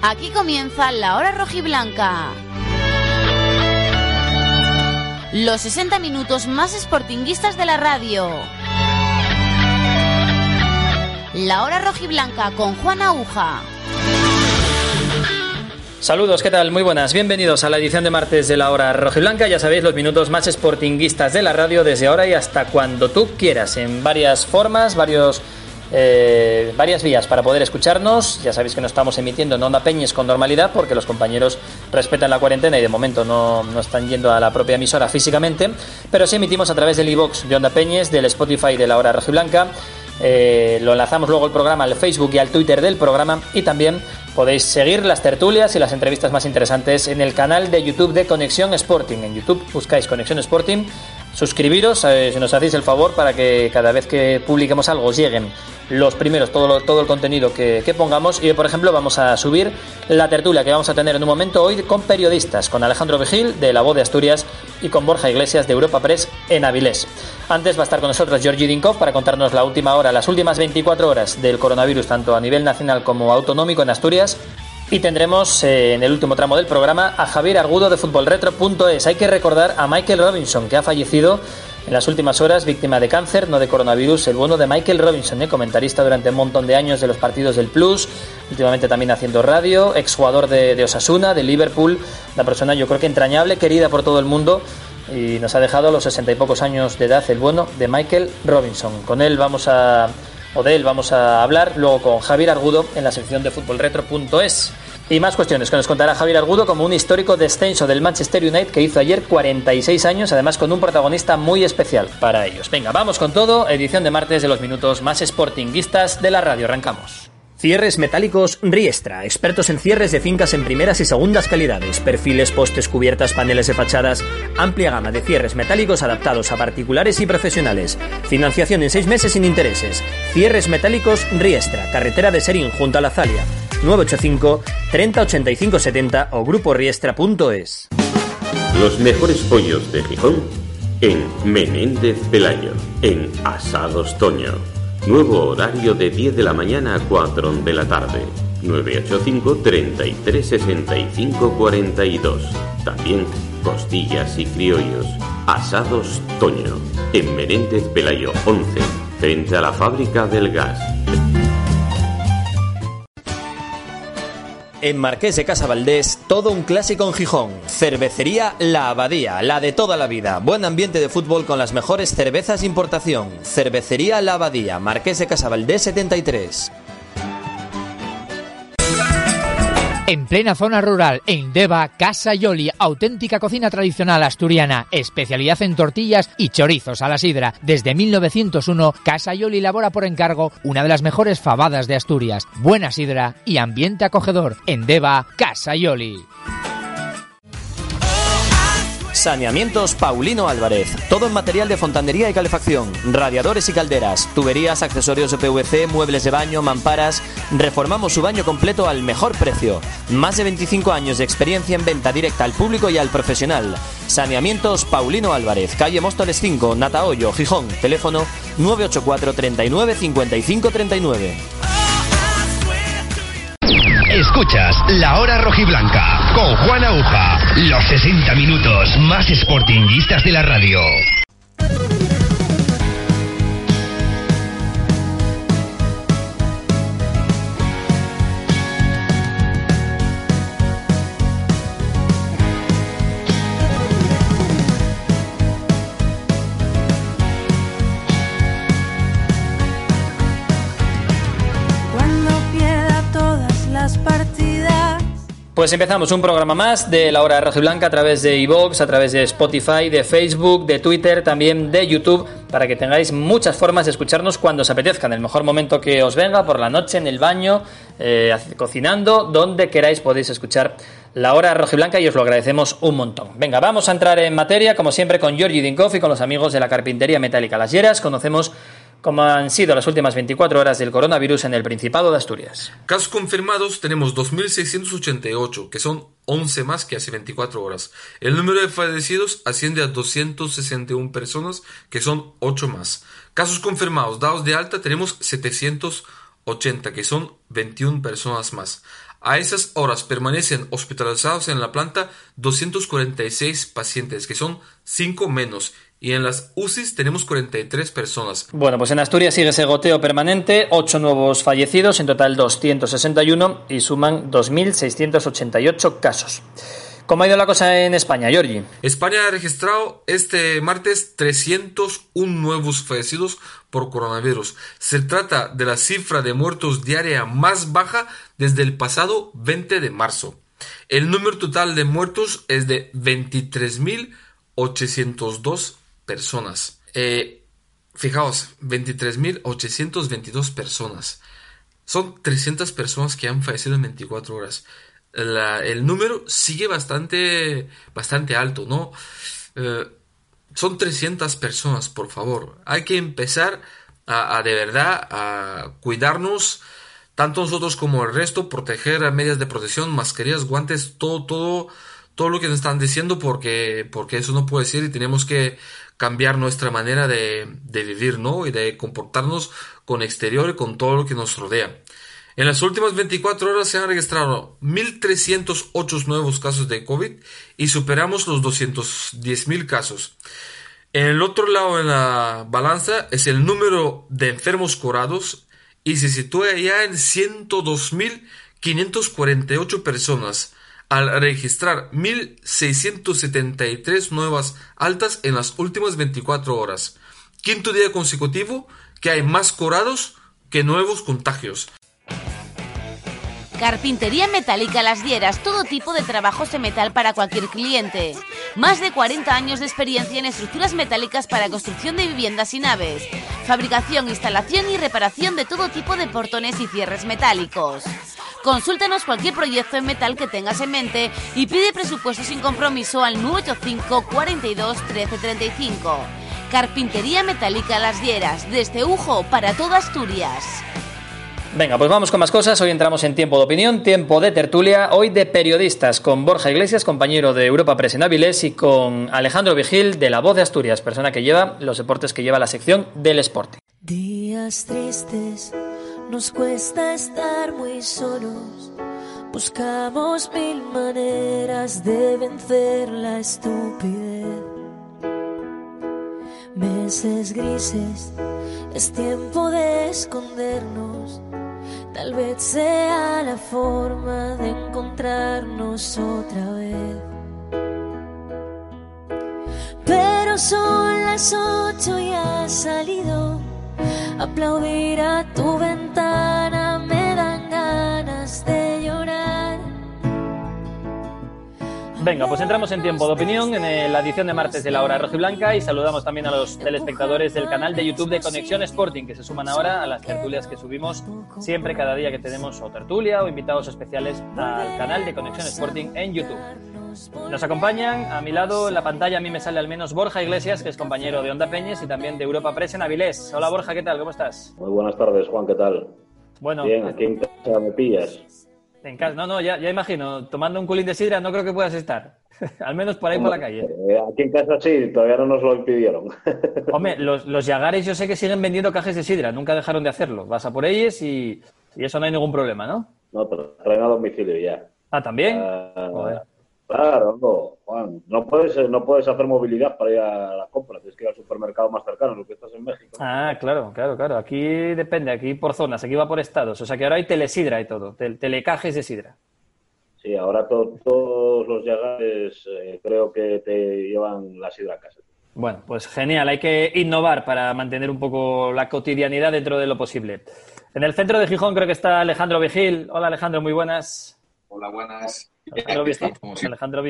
Aquí comienza la hora rojiblanca. Los 60 minutos más sportinguistas de la radio. La hora rojiblanca con Juan Aguja. Saludos, ¿qué tal? Muy buenas. Bienvenidos a la edición de martes de la hora rojiblanca. Ya sabéis, los minutos más sportinguistas de la radio desde ahora y hasta cuando tú quieras, en varias formas, varios eh, varias vías para poder escucharnos. Ya sabéis que no estamos emitiendo en Onda Peñes con normalidad porque los compañeros respetan la cuarentena y de momento no, no están yendo a la propia emisora físicamente. Pero sí emitimos a través del iBox de Onda Peñes, del Spotify de la Hora Rojiblanca. Eh, lo enlazamos luego el programa al Facebook y al Twitter del programa y también podéis seguir las tertulias y las entrevistas más interesantes en el canal de YouTube de Conexión Sporting. En YouTube buscáis Conexión Sporting, suscribiros eh, si nos hacéis el favor para que cada vez que publiquemos algo lleguen los primeros, todo, todo el contenido que, pongamos. Y por ejemplo, vamos a subir la tertulia que vamos a tener en un momento hoy con periodistas, con Alejandro Vigil de La Voz de Asturias y con Borja Iglesias de Europa Press en Avilés. Antes va a estar con nosotros Georgi Dinkov para contarnos la última hora, las últimas 24 horas del coronavirus, tanto a nivel nacional como autonómico en Asturias. Y tendremos eh, en el último tramo del programa a Javier Argudo de FútbolRetro.es. Hay que recordar a Michael Robinson, que ha fallecido en las últimas horas, víctima de cáncer, no de coronavirus, el bueno de Michael Robinson, ¿eh? comentarista durante un montón de años de los partidos del Plus, últimamente también haciendo radio, exjugador de, de Osasuna, de Liverpool, una persona yo creo que entrañable, querida por todo el mundo y nos ha dejado a los sesenta y pocos años de edad el bueno de Michael Robinson. Con él vamos a, o de él vamos a hablar luego con Javier Argudo en la sección de futbolretro.es. Y más cuestiones que nos contará Javier Argudo como un histórico descenso del Manchester United que hizo ayer 46 años, además con un protagonista muy especial para ellos. Venga, vamos con todo, edición de martes de los minutos más sportinguistas de la radio. Arrancamos. Cierres metálicos Riestra, expertos en cierres de fincas en primeras y segundas calidades, perfiles, postes, cubiertas, paneles de fachadas, amplia gama de cierres metálicos adaptados a particulares y profesionales, financiación en seis meses sin intereses, cierres metálicos Riestra, carretera de Serín junto a la Zalia, 985 30 85 70 o gruporiestra.es. Los mejores pollos de Gijón en Menéndez Pelayo, en Asados Toño. Nuevo horario de 10 de la mañana a 4 de la tarde. 985 33 65 42. También costillas y criollos. Asados Toño, en Menéndez Pelayo 11, frente a la fábrica del gas. En Marqués de Casa Valdés, todo un clásico en Gijón. Cervecería La Abadía, la de toda la vida. Buen ambiente de fútbol con las mejores cervezas de importación. Cervecería La Abadía, Marqués de Casa Valdés 73. En plena zona rural, en Deva, Casa Yoli, auténtica cocina tradicional asturiana, especialidad en tortillas y chorizos a la sidra. Desde 1901, Casa Yoli elabora por encargo una de las mejores fabadas de Asturias. Buena sidra y ambiente acogedor. En Deva, Casa Yoli. Saneamientos Paulino Álvarez. Todo en material de fontanería y calefacción. Radiadores y calderas. Tuberías, accesorios de PVC, muebles de baño, mamparas. Reformamos su baño completo al mejor precio. Más de 25 años de experiencia en venta directa al público y al profesional. Saneamientos Paulino Álvarez. Calle Móstoles 5, Natahoyo, Gijón. Teléfono 984 39 55 39. Escuchas La Hora Rojiblanca con Juan Aguja. Los 60 minutos más sportinguistas de la radio. Pues empezamos un programa más de la hora roja y blanca a través de iVoox, a través de Spotify, de Facebook, de Twitter, también de YouTube, para que tengáis muchas formas de escucharnos cuando os apetezca, en el mejor momento que os venga, por la noche, en el baño, eh, cocinando, donde queráis podéis escuchar la hora roja y blanca y os lo agradecemos un montón. Venga, vamos a entrar en materia, como siempre, con Georgi Dinkov y con los amigos de la carpintería metálica Las Lleras. Conocemos como han sido las últimas 24 horas del coronavirus en el Principado de Asturias. Casos confirmados tenemos 2.688, que son 11 más que hace 24 horas. El número de fallecidos asciende a 261 personas, que son 8 más. Casos confirmados dados de alta tenemos 780, que son 21 personas más. A esas horas permanecen hospitalizados en la planta 246 pacientes, que son 5 menos, y en las UCIs tenemos 43 personas. Bueno, pues en Asturias sigue ese goteo permanente, 8 nuevos fallecidos, en total 261 y suman 2.688 casos. ¿Cómo ha ido la cosa en España, Giorgi? España ha registrado este martes 301 nuevos fallecidos por coronavirus. Se trata de la cifra de muertos diaria más baja desde el pasado 20 de marzo. El número total de muertos es de 23.802 personas. Eh, fijaos, 23.822 personas. Son 300 personas que han fallecido en 24 horas. el número sigue bastante, bastante alto, ¿no? Eh, son 300 personas, por favor. Hay que empezar a, de verdad a cuidarnos, tanto nosotros como el resto, proteger medidas de protección, mascarillas, guantes, todo, todo, todo lo que nos están diciendo, porque, porque eso no puede ser y tenemos que cambiar nuestra manera de, vivir, ¿no? Y de comportarnos con exterior y con todo lo que nos rodea. En las últimas 24 horas se han registrado 1.308 nuevos casos de COVID y superamos los 210.000 casos. En el otro lado de la balanza es el número de enfermos curados y se sitúa ya en 102.548 personas, al registrar 1.673 nuevas altas en las últimas 24 horas. Quinto día consecutivo que hay más curados que nuevos contagios. Carpintería metálica Las Dieras, todo tipo de trabajos de metal para cualquier cliente. Más de 40 años de experiencia en estructuras metálicas para construcción de viviendas y naves. Fabricación, instalación y reparación de todo tipo de portones y cierres metálicos. Consúltanos cualquier proyecto en metal que tengas en mente y pide presupuesto sin compromiso al 985 42 13 35. Carpintería Metálica Las Dieras, desde Ujo para toda Asturias. Venga, pues vamos con más cosas. Hoy entramos en tiempo de opinión, tiempo de tertulia, hoy de periodistas, con Borja Iglesias, compañero de Europa Press en Avilés, y con Alejandro Vigil, de La Voz de Asturias, persona que lleva los deportes que lleva la sección del Sporting. Días tristes nos cuesta estar muy solos. Buscamos mil maneras de vencer la estupidez. Meses grises, es tiempo de escondernos. Tal vez sea la forma de encontrarnos otra vez. Pero son las ocho y ha salido Aplaudir a tu ventana Venga, pues entramos en tiempo de opinión en la edición de martes de la hora blanca y saludamos también a los telespectadores del canal de YouTube de Conexión Sporting que se suman ahora a las tertulias que subimos siempre cada día que tenemos o tertulia o invitados especiales al canal de Conexión Sporting en YouTube. Nos acompañan a mi lado en la pantalla, a mí me sale al menos Borja Iglesias, que es compañero de Onda Peñes y también de Europa Press en Avilés. Hola Borja, ¿qué tal? ¿Cómo estás? Muy buenas tardes, Juan, ¿qué tal? Bueno, bien, aquí en casa me pillas. En casa, no, no, ya, imagino, tomando un culín de sidra no creo que puedas estar. al menos por ahí por la calle. Eh, aquí en casa sí, todavía no nos lo impidieron. Hombre, los, los Yagares yo sé que siguen vendiendo cajas de sidra, nunca dejaron de hacerlo. Vas a por ellos y, eso no hay ningún problema, ¿no? No, pero traen a domicilio ya. Ah, ¿también? Ah, Claro, no, Juan, no puedes, eh, no puedes hacer movilidad para ir a la compra, tienes que ir al supermercado más cercano, lo que estás en México. Ah, claro, claro, claro. Aquí depende, aquí por zonas, aquí va por estados. O sea que ahora hay telesidra y todo, telecajes de sidra. Sí, ahora todos los llagares eh, creo que te llevan la sidra a casa. Bueno, pues genial, hay que innovar para mantener un poco la cotidianidad dentro de lo posible. En el centro de Gijón creo que está Alejandro Vigil. Hola Alejandro, muy buenas. Hola, buenas Alejandro, Vigil. Alejandro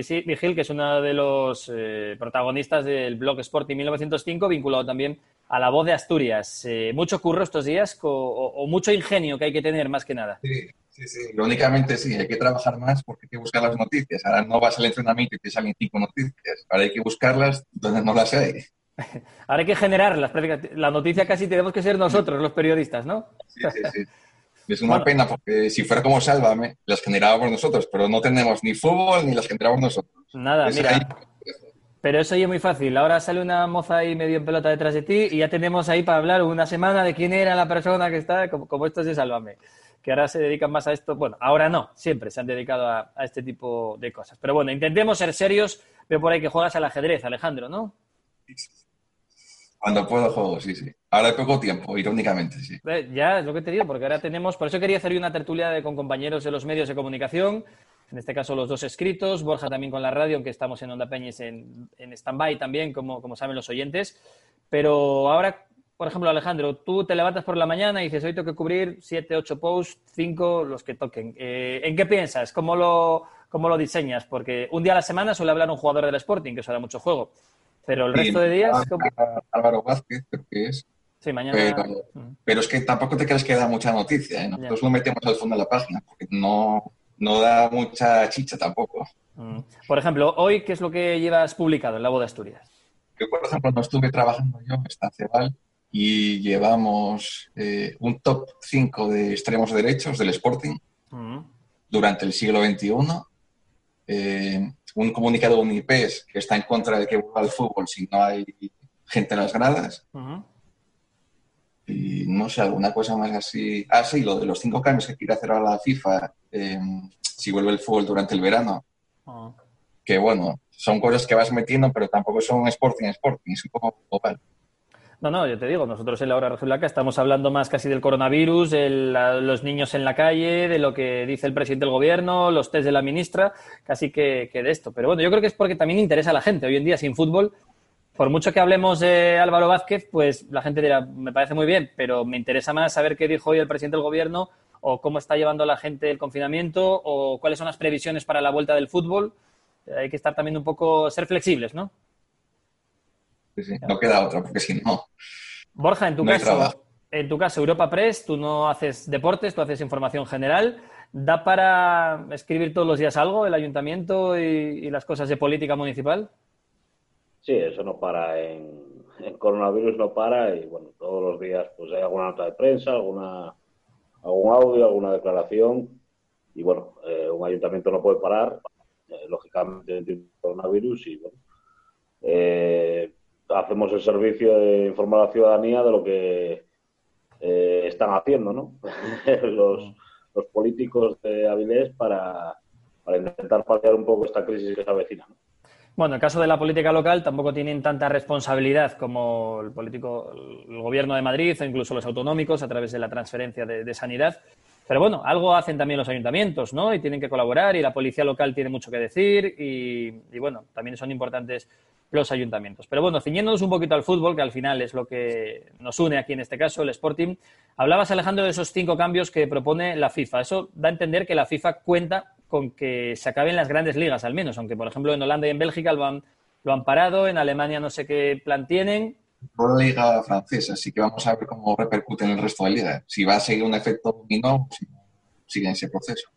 que es uno de los eh, protagonistas del blog Sporting 1905, vinculado también a la voz de Asturias. Eh, mucho curro estos días o, o mucho ingenio que hay que tener, más que nada. Sí, sí, sí. Únicamente sí, hay que trabajar más porque hay que buscar las noticias. Ahora no vas al entrenamiento y te salen cinco noticias. Ahora hay que buscarlas donde no las hay. Ahora hay que generarlas. La noticia casi tenemos que ser nosotros, los periodistas, ¿no? Sí, sí, sí. Es una pena porque si fuera como Sálvame, las generábamos nosotros, pero no tenemos ni fútbol ni las generamos nosotros. Nada, Es mira. ahí. Pero eso ya es muy fácil. Ahora sale una moza ahí medio en pelota detrás de ti y ya tenemos ahí para hablar una semana de quién era la persona que está, como, como estos de Sálvame. Que ahora se dedican más a esto. Bueno, ahora no, siempre se han dedicado a, a este tipo de cosas. Pero bueno, intentemos ser serios. Veo por ahí que juegas al ajedrez, Alejandro, ¿no? Cuando puedo juego, sí, sí. Ahora hay poco tiempo, irónicamente, sí. Ya es lo que te digo, porque ahora tenemos. Por eso quería hacer una tertulia con compañeros de los medios de comunicación. En este caso, los dos escritos. Borja también con la radio, aunque estamos en Onda Peñes en, en stand-by también, como, como saben los oyentes. Pero ahora, por ejemplo, Alejandro, tú te levantas por la mañana y dices: Hoy tengo que cubrir siete, ocho posts, cinco, los que toquen. Eh, ¿En qué piensas? ¿Cómo lo, ¿Cómo lo diseñas? Porque un día a la semana suele hablar un jugador del Sporting, que eso mucho juego. Pero el resto de días. ¿cómo? Álvaro Vázquez, creo que es. Sí, mañana. Pero, pero es que tampoco te crees que da mucha noticia. ¿eh? Nosotros lo metemos al fondo de la página porque no, no da mucha chicha tampoco. Mm. Por ejemplo, hoy, ¿qué es lo que llevas publicado en la de Asturias? Yo, por ejemplo, no estuve trabajando yo en Cebal y llevamos eh, un top 5 de extremos derechos del Sporting Mm. durante el siglo XXI. Eh, un comunicado de UNIPES que está en contra de que vuelva al fútbol si no hay gente en las gradas. Y no sé, alguna cosa más así. Ah, sí, lo de los cinco cambios que quiere hacer ahora la FIFA eh, si vuelve el fútbol durante el verano. Ah. Que bueno, son cosas que vas metiendo, pero tampoco son Sporting Sporting, es un poco global. No, no, yo te digo, nosotros en la hora Blanca estamos hablando más casi del coronavirus, los niños en la calle, de lo que dice el presidente del gobierno, los test de la ministra, casi que, que de esto. Pero bueno, yo creo que es porque también interesa a la gente. Hoy en día, sin fútbol, por mucho que hablemos de Álvaro Vázquez, pues la gente dirá, me parece muy bien, pero me interesa más saber qué dijo hoy el presidente del gobierno o cómo está llevando la gente el confinamiento o cuáles son las previsiones para la vuelta del fútbol. Eh, Hay que estar también un poco, ser flexibles, ¿no? Sí, sí, No queda otra, porque si no. Borja, en tu No caso, en tu caso, Europa Press, tú no haces deportes, tú haces información general. ¿Da para escribir todos los días algo el ayuntamiento y, y las cosas de política municipal? Sí, eso no para en, en coronavirus, no para y bueno, todos los días pues hay alguna nota de prensa, alguna algún audio, alguna declaración y bueno, eh, un ayuntamiento no puede parar, eh, lógicamente en coronavirus y bueno, eh, hacemos el servicio de informar a la ciudadanía de lo que eh, están haciendo, ¿no? los, los políticos de Avilés para, para intentar paliar un poco esta crisis que se avecina, ¿no? Bueno, en el caso de la política local tampoco tienen tanta responsabilidad como el político, el gobierno de Madrid o incluso los autonómicos a través de la transferencia de, de sanidad. Pero bueno, algo hacen también los ayuntamientos, ¿no? Y tienen que colaborar y la policía local tiene mucho que decir y, y bueno, también son importantes los ayuntamientos. Pero bueno, ciñéndonos un poquito al fútbol, que al final es lo que nos une aquí en este caso, el Sporting, hablabas, Alejandro, de esos cinco cambios que propone la FIFA. Eso da a entender que la FIFA cuenta con que se acaben las grandes ligas, al menos, aunque por ejemplo en Holanda y en Bélgica lo han, lo han parado, en Alemania no sé qué plan tienen. Por la liga francesa, así que vamos a ver cómo repercute en el resto de la liga. Si va a seguir un efecto dominó, si sigue ese proceso.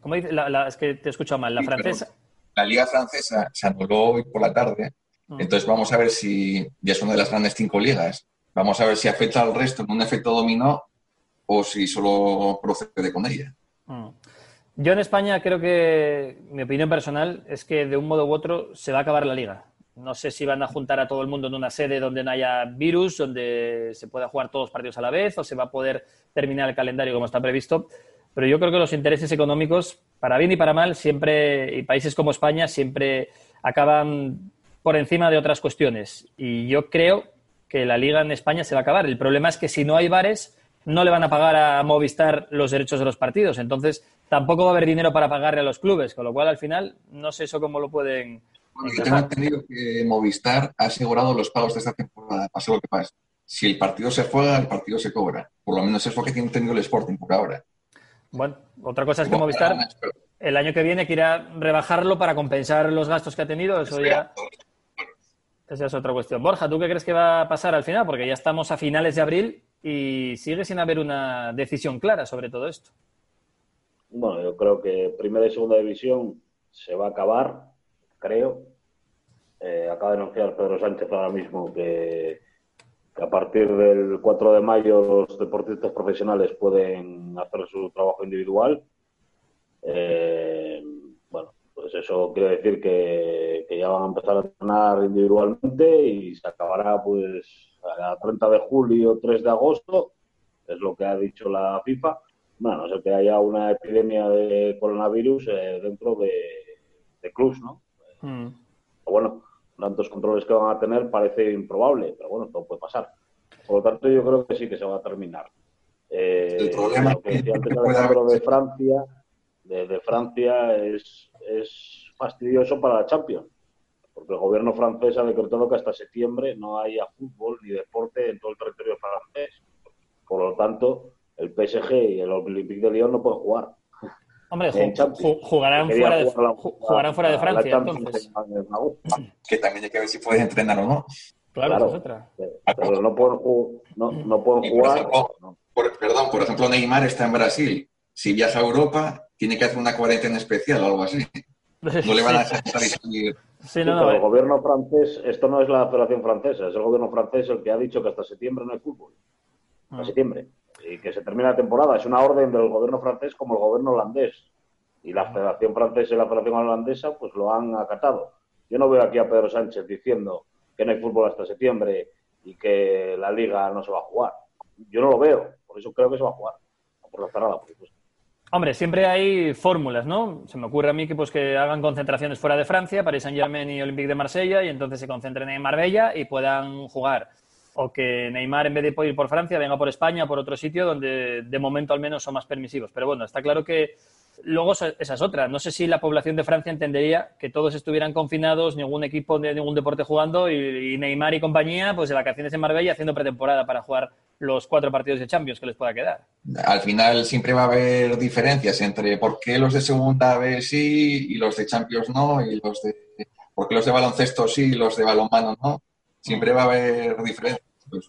¿Cómo dice? La- la- es que te he escuchado mal. La Sí, francesa. La liga francesa se anuló hoy por la tarde, entonces vamos a ver si ya es una de las grandes cinco ligas. Vamos a ver si afecta al resto en un efecto dominó o si solo procede con ella. Yo en España creo que mi opinión personal es que de un modo u otro se va a acabar la liga. No sé si van a juntar a todo el mundo en una sede donde no haya virus, donde se pueda jugar todos los partidos a la vez, o se va a poder terminar el calendario como está previsto. Pero yo creo que los intereses económicos, para bien y para mal, siempre, y países como España, siempre acaban por encima de otras cuestiones. Y yo creo que la liga en España se va a acabar. El problema es que si no hay bares, no le van a pagar a Movistar los derechos de los partidos. Entonces, tampoco va a haber dinero para pagarle a los clubes, con lo cual al final no sé eso cómo lo pueden Bueno, yo tengo entendido que Movistar ha asegurado los pagos de esta temporada, pase lo que pase. Si el partido se juega, el partido se cobra. Por lo menos es lo que tiene entendido el Sporting por ahora. Bueno, otra cosa es que Movistar el año que viene quiera rebajarlo para compensar los gastos que ha tenido, eso ya... Esa es otra cuestión. Borja, ¿tú qué crees que va a pasar al final? Porque ya estamos a finales de abril y sigue sin haber una decisión clara sobre todo esto. Bueno, yo creo que primera y segunda división se va a acabar, creo. Eh, acaba de anunciar Pedro Sánchez ahora mismo que, a partir del 4 de mayo los deportistas profesionales pueden hacer su trabajo individual. Eh, bueno, pues eso quiere decir que, que, ya van a empezar a entrenar individualmente y se acabará pues a 30 de julio, 3 de agosto, es lo que ha dicho la FIFA bueno, no sé que haya una epidemia de coronavirus eh, dentro de, de clubs, ¿no? Mm. bueno, tantos controles que van a tener parece improbable, pero bueno, todo puede pasar. Por lo tanto, yo creo que sí que se va a terminar. Eh, el problema lo que decía antes de Francia, de, Francia es, es fastidioso para la Champions, porque el gobierno francés ha decretado que hasta septiembre no haya fútbol ni deporte en todo el territorio francés. Por lo tanto, el PSG y el Olympique de Lyon no pueden jugar. Hombre, jugarán, fuera de, jugarán fuera de Francia, entonces. Que también hay que ver si puedes entrenar o no. Claro, es otra. Pero no pueden, no, no pueden jugar. perdón, por ejemplo, Neymar está en Brasil. Si viaja a Europa, tiene que hacer una cuarentena especial o algo así. No le van a dejar salir. Sí, no, el gobierno francés, esto no es la Federación Francesa, es el gobierno francés el que ha dicho que hasta septiembre no hay fútbol. Hasta ah. septiembre y que se termina la temporada. Es una orden del gobierno francés como el gobierno holandés. Y la Federación Francesa y la Federación Holandesa pues lo han acatado. Yo no veo aquí a Pedro Sánchez diciendo que no hay fútbol hasta septiembre y que la liga no se va a jugar. Yo no lo veo, por eso creo que se va a jugar. Por la cerrada, por supuesto. Hombre, siempre hay fórmulas, ¿no? Se me ocurre a mí que pues que hagan concentraciones fuera de Francia, Paris Saint-Germain y Olympique de Marsella, y entonces se concentren en Marbella y puedan jugar o que Neymar en vez de ir por Francia venga por España, por otro sitio donde de momento al menos son más permisivos. Pero bueno, está claro que luego esa es otra. No sé si la población de Francia entendería que todos estuvieran confinados, ningún equipo de ningún deporte jugando y, Neymar y compañía pues de vacaciones en Marbella haciendo pretemporada para jugar los cuatro partidos de Champions que les pueda quedar. Al final siempre va a haber diferencias entre por qué los de segunda B sí y los de Champions no y los de por qué los de baloncesto sí y los de balonmano no siempre va a haber diferencias. Pues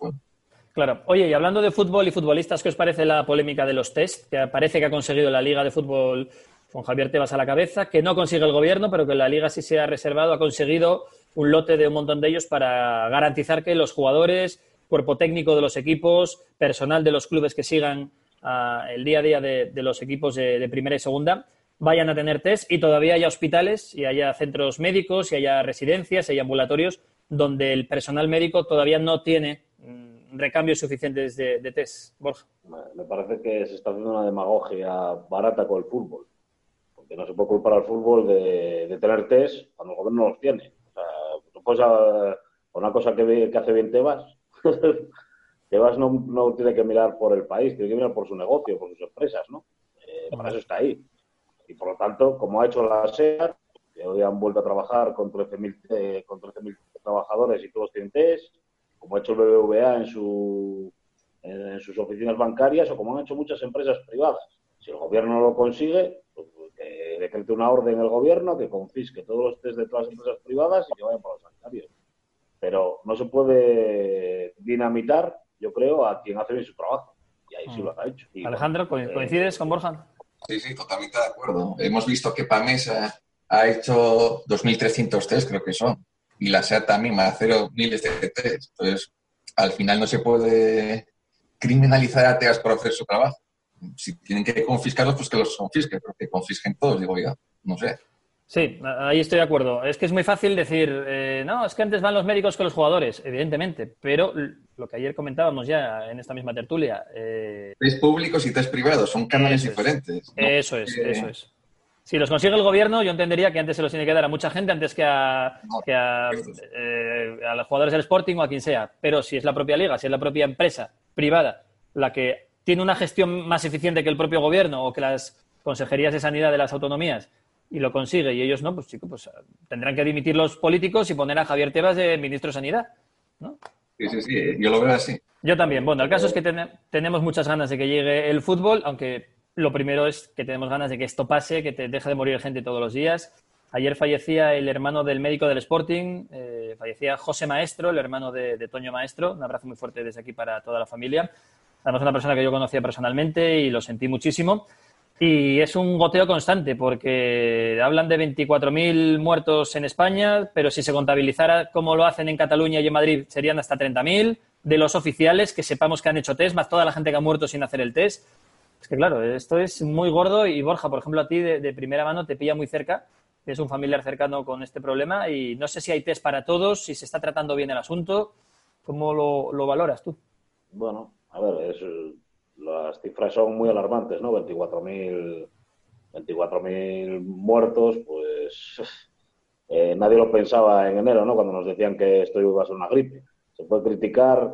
claro. Oye, y hablando de fútbol y futbolistas, ¿qué os parece la polémica de los test? Que parece que ha conseguido la Liga de Fútbol con Javier Tebas a la cabeza, que no consigue el gobierno, pero que la Liga sí se ha reservado, ha conseguido un lote de un montón de ellos para garantizar que los jugadores, cuerpo técnico de los equipos, personal de los clubes que sigan ah, el día a día de, los equipos de, primera y segunda, vayan a tener test y todavía haya hospitales y haya centros médicos y haya residencias y haya ambulatorios donde el personal médico todavía no tiene mm, recambios suficientes de, test. Borja. Me parece que se está haciendo una demagogia barata con el fútbol. Porque no se puede culpar al fútbol de, tener test cuando el gobierno los tiene. O sea, una cosa que, hace bien Tebas, Tebas no, no, tiene que mirar por el país, tiene que mirar por su negocio, por sus empresas, ¿no? Eh, para eso está ahí. Y por lo tanto, como ha hecho la SEAT, que hoy han vuelto a trabajar con 13.000 eh, con 13 trabajadores y todos tienen test, como ha hecho el BBVA en, su, en, sus oficinas bancarias o como han hecho muchas empresas privadas. Si el gobierno no lo consigue, pues, que decrete una orden el gobierno que confisque todos los test de todas las empresas privadas y que vayan por los sanitarios. Pero no se puede dinamitar, yo creo, a quien hace bien su trabajo. Y ahí sí lo ha hecho. Alejandro, eh, ¿coincides con Borja? Sí, sí, totalmente de acuerdo. Hemos visto que PAMESA ha hecho 2.300 test, creo que son, y la SEAT también va a hacer miles de test. Entonces, al final no se puede criminalizar a TEAS por hacer su trabajo. Si tienen que confiscarlos, pues que los confisquen, pero que confisquen todos, digo yo, no sé. Sí, ahí estoy de acuerdo. Es que es muy fácil decir, eh, no, es que antes van los médicos que los jugadores, evidentemente, pero lo que ayer comentábamos ya en esta misma tertulia. Eh... Test públicos y test privados, son canales diferentes. Eso es, eso es. Si los consigue el gobierno, yo entendería que antes se los tiene que dar a mucha gente antes que a, eh, a, los jugadores del Sporting o a quien sea. Pero si es la propia liga, si es la propia empresa privada la que tiene una gestión más eficiente que el propio gobierno o que las consejerías de sanidad de las autonomías y lo consigue y ellos no, pues chicos, pues tendrán que dimitir los políticos y poner a Javier Tebas de ministro de Sanidad. ¿no? Sí, sí, sí, yo lo veo así. Yo también. Bueno, el caso es que tenemos muchas ganas de que llegue el fútbol, aunque lo primero es que tenemos ganas de que esto pase, que te deje de morir gente todos los días. Ayer fallecía el hermano del médico del Sporting, eh, fallecía José Maestro, el hermano de, Toño Maestro. Un abrazo muy fuerte desde aquí para toda la familia. Además, una persona que yo conocía personalmente y lo sentí muchísimo. Y es un goteo constante porque hablan de 24.000 muertos en España, pero si se contabilizara como lo hacen en Cataluña y en Madrid serían hasta 30.000 de los oficiales que sepamos que han hecho test, más toda la gente que ha muerto sin hacer el test. Es que claro, esto es muy gordo y Borja, por ejemplo, a ti de, primera mano te pilla muy cerca, es un familiar cercano con este problema y no sé si hay test para todos, si se está tratando bien el asunto. ¿Cómo lo, lo valoras tú? Bueno, a ver, es las cifras son muy alarmantes, ¿no? 24.000 24.000 muertos, pues eh, nadie lo pensaba en enero, ¿no? Cuando nos decían que esto iba a ser una gripe. Se puede criticar,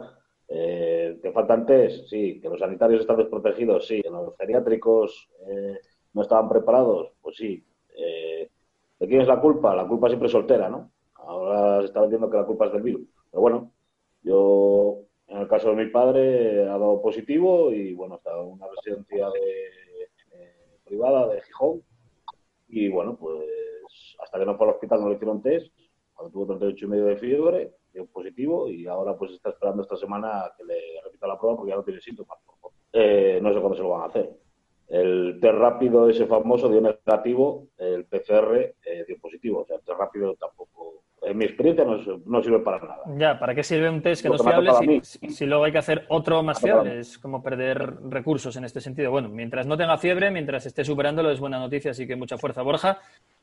eh, que faltan test, sí, que los sanitarios están desprotegidos, sí, que los geriátricos eh, no estaban preparados, pues sí. ¿De quién es la culpa? La culpa siempre es soltera, ¿no? Ahora se está diciendo que la culpa es del virus. Pero bueno, yo en el caso de mi padre ha dado positivo y bueno, está en una residencia privada de Gijón. Y bueno, pues hasta que no fue al hospital no le hicieron test. Cuando tuvo 38 y medio de fiebre, dio positivo y ahora pues está esperando esta semana que le repita la prueba porque ya no tiene síntomas. Eh, no sé cuándo se lo van a hacer. El test rápido ese famoso dio negativo, el PCR eh, dio positivo. O sea, el test rápido tampoco en mi experiencia no, sirve para nada. Ya, ¿para qué sirve un test que no es fiable si, luego hay que hacer otro más fiable? Es como perder recursos en este sentido. Bueno, mientras no tenga fiebre, mientras esté superándolo, es buena noticia, así que mucha fuerza, Borja.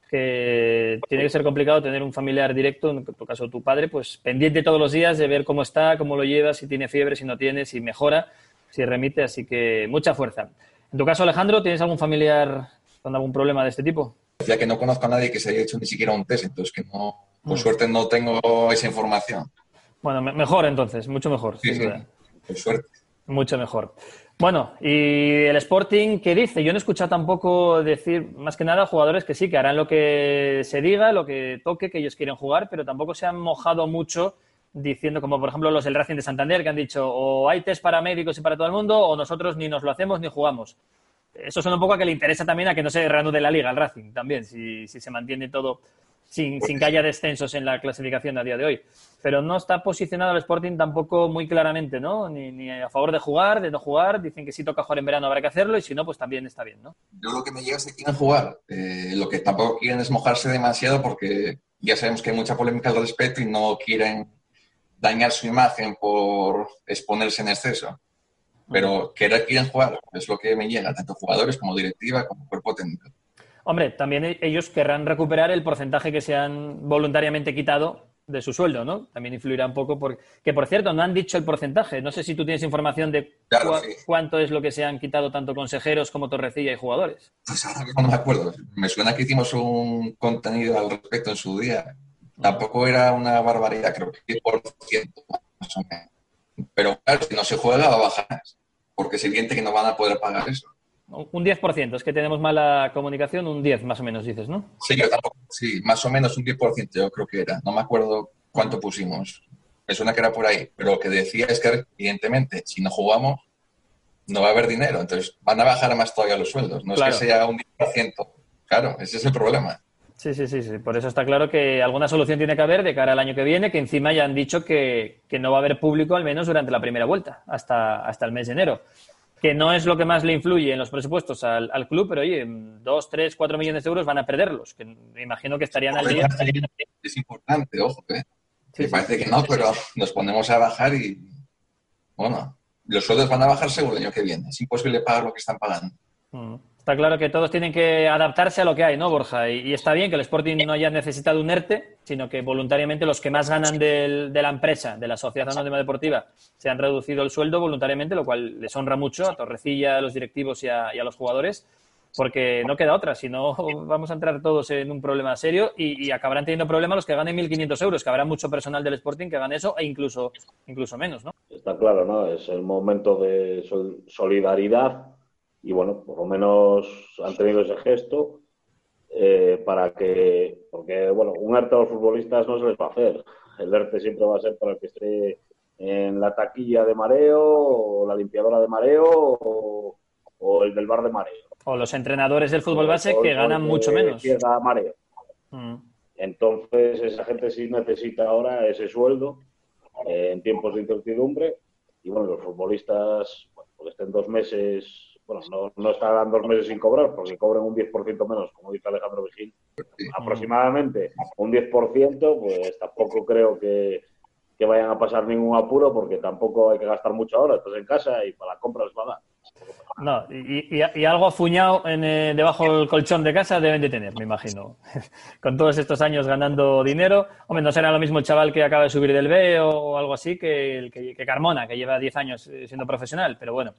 Que tiene que ser complicado tener un familiar directo, en tu caso tu padre, pues pendiente todos los días de ver cómo está, cómo lo lleva, si tiene fiebre, si no tiene, si mejora, si remite, así que mucha fuerza. En tu caso, Alejandro, ¿tienes algún familiar con algún problema de este tipo? Decía que no conozco a nadie que se haya hecho ni siquiera un test, entonces que no, por mm. suerte no tengo esa información. Bueno, mejor entonces, mucho mejor. Sí, sí, por suerte. Mucho mejor. Bueno, y el Sporting, ¿qué dice? Yo no he escuchado tampoco decir, más que nada, jugadores que sí, que harán lo que se diga, lo que toque, que ellos quieren jugar, pero tampoco se han mojado mucho diciendo, como por ejemplo los del Racing de Santander, que han dicho, o hay test para médicos y para todo el mundo, o nosotros ni nos lo hacemos ni jugamos. Eso suena un poco a que le interesa también a que no se reanude la liga al Racing, también, si, si se mantiene todo sin, sin que haya descensos en la clasificación a día de hoy. Pero no está posicionado el Sporting tampoco muy claramente, ¿no? Ni, ni, a favor de jugar, de no jugar. Dicen que si toca jugar en verano habrá que hacerlo y si no, pues también está bien, ¿no? Yo lo que me llega es que quieren jugar. Eh, lo que tampoco quieren es mojarse demasiado porque ya sabemos que hay mucha polémica al respecto y no quieren dañar su imagen por exponerse en exceso. Pero querer quieren jugar, es lo que me llega, tanto jugadores como directiva como cuerpo técnico. Hombre, también e-, ellos querrán recuperar el porcentaje que se han voluntariamente quitado de su sueldo, ¿no? También influirá un poco porque, que por cierto, no han dicho el porcentaje. No sé si tú tienes información de cuánto es lo que se han quitado tanto consejeros como Torrecilla y jugadores. Pues ahora mismo no me acuerdo. Me suena que hicimos un contenido al respecto en su día. Tampoco era una barbaridad, creo que 10% más o menos. Pero claro, si no se juega va a bajar, porque es evidente que no van a poder pagar eso. Un 10%, es que tenemos mala comunicación, un 10 más o menos, dices, ¿no? Sí, yo tampoco, sí, más o menos un 10% yo creo que era. No me acuerdo cuánto pusimos. Me suena que era por ahí. Pero lo que decía es que, evidentemente, si no jugamos, no va a haber dinero. Entonces van a bajar más todavía los sueldos. No es que sea un 10%. Claro, ese es el problema. Sí, sí, sí, sí. Por eso está claro que alguna solución tiene que haber de cara al año que viene, que encima ya han dicho que, que no va a haber público al menos durante la primera vuelta, hasta, hasta el mes de enero que no es lo que más le influye en los presupuestos al, club, pero oye, dos, tres, cuatro millones de euros van a perderlos, que me imagino que estarían al día. Es importante, ojo, ¿eh? me parece que no, pero nos ponemos a bajar y, bueno, los sueldos van a bajar seguro el año que viene. Es imposible pagar lo que están pagando. Mm. Está claro que todos tienen que adaptarse a lo que hay, ¿no, Borja? Y, está bien que el Sporting no haya necesitado un ERTE, sino que voluntariamente los que más ganan de la empresa, de la Sociedad Anónima Deportiva, se han reducido el sueldo voluntariamente, lo cual les honra mucho a Torrecilla, a los directivos y a, los jugadores, porque no queda otra, si no vamos a entrar todos en un problema serio y, acabarán teniendo problemas los que ganen 1.500 euros, que habrá mucho personal del Sporting que gane eso e incluso, incluso menos, ¿no? Está claro, ¿no? Es el momento de solidaridad y bueno, por lo menos han tenido ese gesto eh, para que, porque bueno, un arte a los futbolistas no se les va a hacer. El arte siempre va a ser para el que esté en la taquilla de mareo, o la limpiadora de mareo, o, o el del bar de mareo. O los entrenadores del fútbol base que ganan mucho menos. Mareo. Mm. Entonces, esa gente sí necesita ahora ese sueldo eh, en tiempos de incertidumbre. Y bueno, los futbolistas, bueno, pues estén dos meses, bueno, no, no estarán dos meses sin cobrar porque cobren un 10% menos, como dice Alejandro Vigil, aproximadamente un 10%, pues tampoco creo que, que vayan a pasar ningún apuro porque tampoco hay que gastar mucho ahora. Estás en casa y para la compra les va a. No, y, y- algo afuñado en, eh, debajo del colchón de casa deben de tener, me imagino. Con todos estos años ganando dinero. Hombre, no será lo mismo el chaval que acaba de subir del B o algo así que, que Carmona, que lleva 10 años eh, siendo profesional. Pero bueno,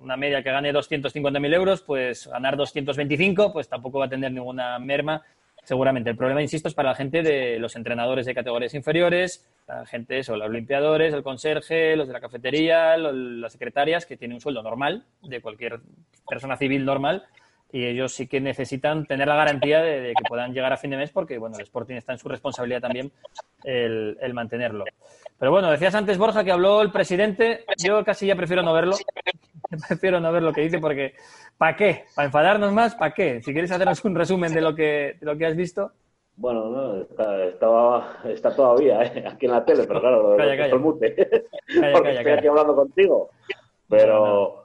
una media que gane 250.000 euros, pues ganar 225, pues tampoco va a tener ninguna merma. Seguramente. El problema, insisto, es para la gente de los entrenadores de categorías inferiores, la gente, eso, los limpiadores, el conserje, los de la cafetería, lo- las secretarias, que tienen un sueldo normal, de cualquier persona civil normal, y ellos sí que necesitan tener la garantía de, de que puedan llegar a fin de mes, porque bueno, el Sporting está en su responsabilidad también el, el mantenerlo. Pero bueno, decías antes, Borja, que habló el presidente. Yo casi ya prefiero no verlo. prefiero no ver lo que dice porque ¿para qué? ¿Para enfadarnos más? ¿Para qué? Si quieres hacernos un resumen de lo que, de lo que has visto. Bueno, no, está, estaba, está todavía ¿eh? aquí en la tele, pero claro, lo, Calla, lo calla. mute. Calla, porque estoy aquí hablando contigo. Pero,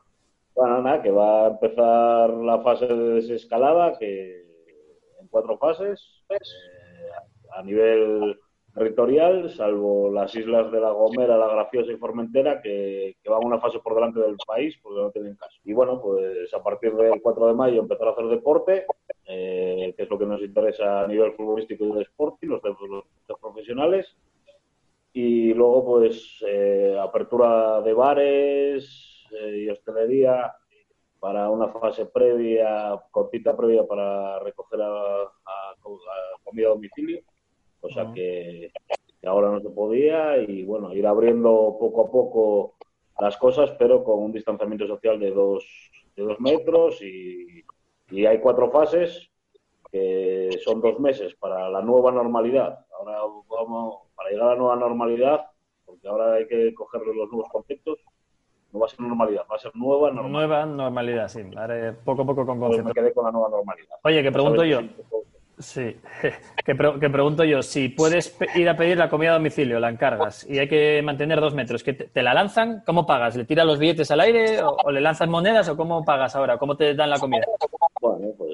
bueno, nada, que va a empezar la fase de desescalada, que en cuatro fases, eh, a nivel territorial, salvo las islas de La Gomera, La Graciosa y Formentera, que, que van una fase por delante del país porque no tienen caso. Y bueno, pues a partir del 4 de mayo empezar a hacer deporte, eh, que es lo que nos interesa a nivel futbolístico y de Sporting, los, de- los deportes profesionales. Y luego, pues, eh, apertura de bares eh, y hostelería para una fase previa, cortita previa para recoger a, a- a comida a domicilio, cosa Ujú. que, que ahora no se podía y bueno, ir abriendo poco a poco las cosas, pero con un distanciamiento social de dos, de dos metros y, y hay cuatro fases que son dos meses para la nueva normalidad. Ahora vamos, para llegar a la nueva normalidad, porque ahora hay que coger los nuevos conceptos, no va a ser normalidad, va a ser nueva normalidad. Nueva normalidad, sí. Ahora, poco a poco con Pues me concepto. quedé con la nueva normalidad. Oye, que pregunto yo. sí, que, pre- que pregunto yo, si puedes ir a pedir la comida a domicilio, la encargas y hay que mantener dos metros, ¿que te, te la lanzan? ¿Cómo pagas? ¿Le tiras los billetes al aire o, o le lanzas monedas o cómo pagas ahora? ¿Cómo te dan la comida? Bueno, pues,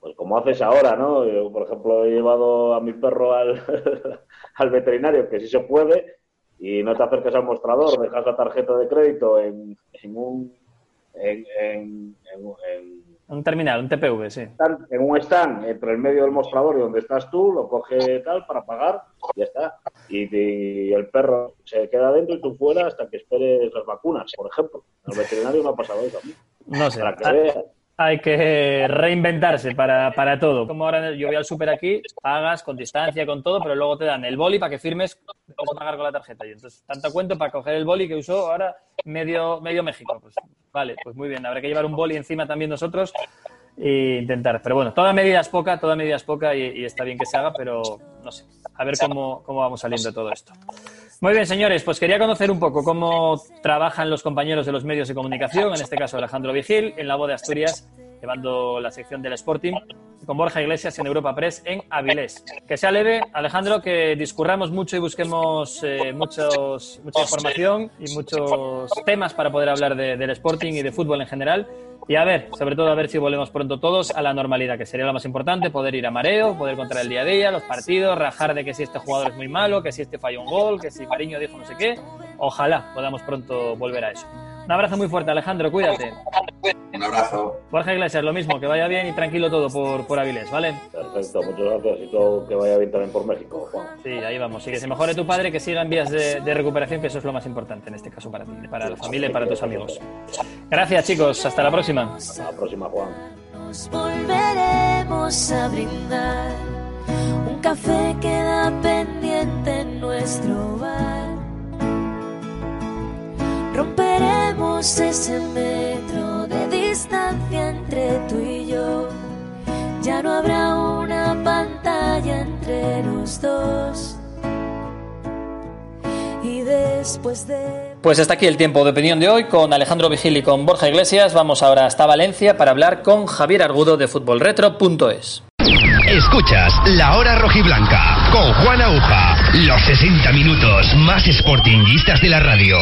pues como haces ahora, ¿no? Yo, por ejemplo, he llevado a mi perro al, al veterinario, que sí se puede, y no te acercas al mostrador, dejas la tarjeta de crédito en, en un en, en- en- en- Un terminal, un TPV, sí. en un stand entre el medio del mostrador y donde estás tú, lo coge tal para pagar y ya está. Y, y el perro se queda dentro y tú fuera hasta que esperes las vacunas, por ejemplo. El veterinario no ha pasado eso. No sé. Para que veas. Hay que reinventarse para, para todo. Como ahora yo voy al súper aquí, pagas con distancia, con todo, pero luego te dan el boli para que firmes, puedes pagar con la tarjeta. Y entonces, tanto cuento para coger el boli que usó ahora medio, medio México. Pues vale, pues muy bien. Habrá que llevar un boli encima también nosotros e intentar. Pero bueno, toda medida es poca, toda medida es poca y, y está bien que se haga, pero no sé. A ver cómo, cómo vamos saliendo de todo esto. Muy bien, señores, pues quería conocer un poco cómo trabajan los compañeros de los medios de comunicación, en este caso Alejandro Vigil, en la voz de Asturias, llevando la sección del Sporting, con Borja Iglesias en Europa Press en Avilés. Que sea leve, Alejandro, que discurramos mucho y busquemos eh, muchos, mucha información y muchos temas para poder hablar de- del Sporting y de fútbol en general. Y a ver, sobre todo a ver si volvemos pronto todos a la normalidad, que sería lo más importante, poder ir a mareo, poder contar el día a día, los partidos, rajar de que si este jugador es muy malo, que si este falló un gol, que si Mariño dijo no sé qué. Ojalá podamos pronto volver a eso. Un abrazo muy fuerte, Alejandro, cuídate. Un abrazo. Borja Iglesias, lo mismo, que vaya bien y tranquilo todo por, por Avilés, ¿vale? Perfecto, muchas gracias y todo que vaya bien también por México, Juan. Sí, ahí vamos. Y que se mejore tu padre, que siga en vías de, de recuperación, que eso es lo más importante en este caso para ti, para la familia y para tus amigos. Gracias, chicos. Hasta la próxima. Hasta la próxima, Juan. Nos volveremos a brindar. Un café queda pendiente en nuestro bar. Romperemos ese metro de distancia entre tú y yo. Ya no habrá una pantalla entre los dos. Y después de Pues hasta aquí el tiempo de opinión de hoy con Alejandro Vigil y con Borja Iglesias. Vamos ahora hasta Valencia para hablar con Javier Argudo de futbolretro.es. Escuchas La Hora Rojiblanca con Juan Aguja. Los 60 minutos más sportinguistas de la radio.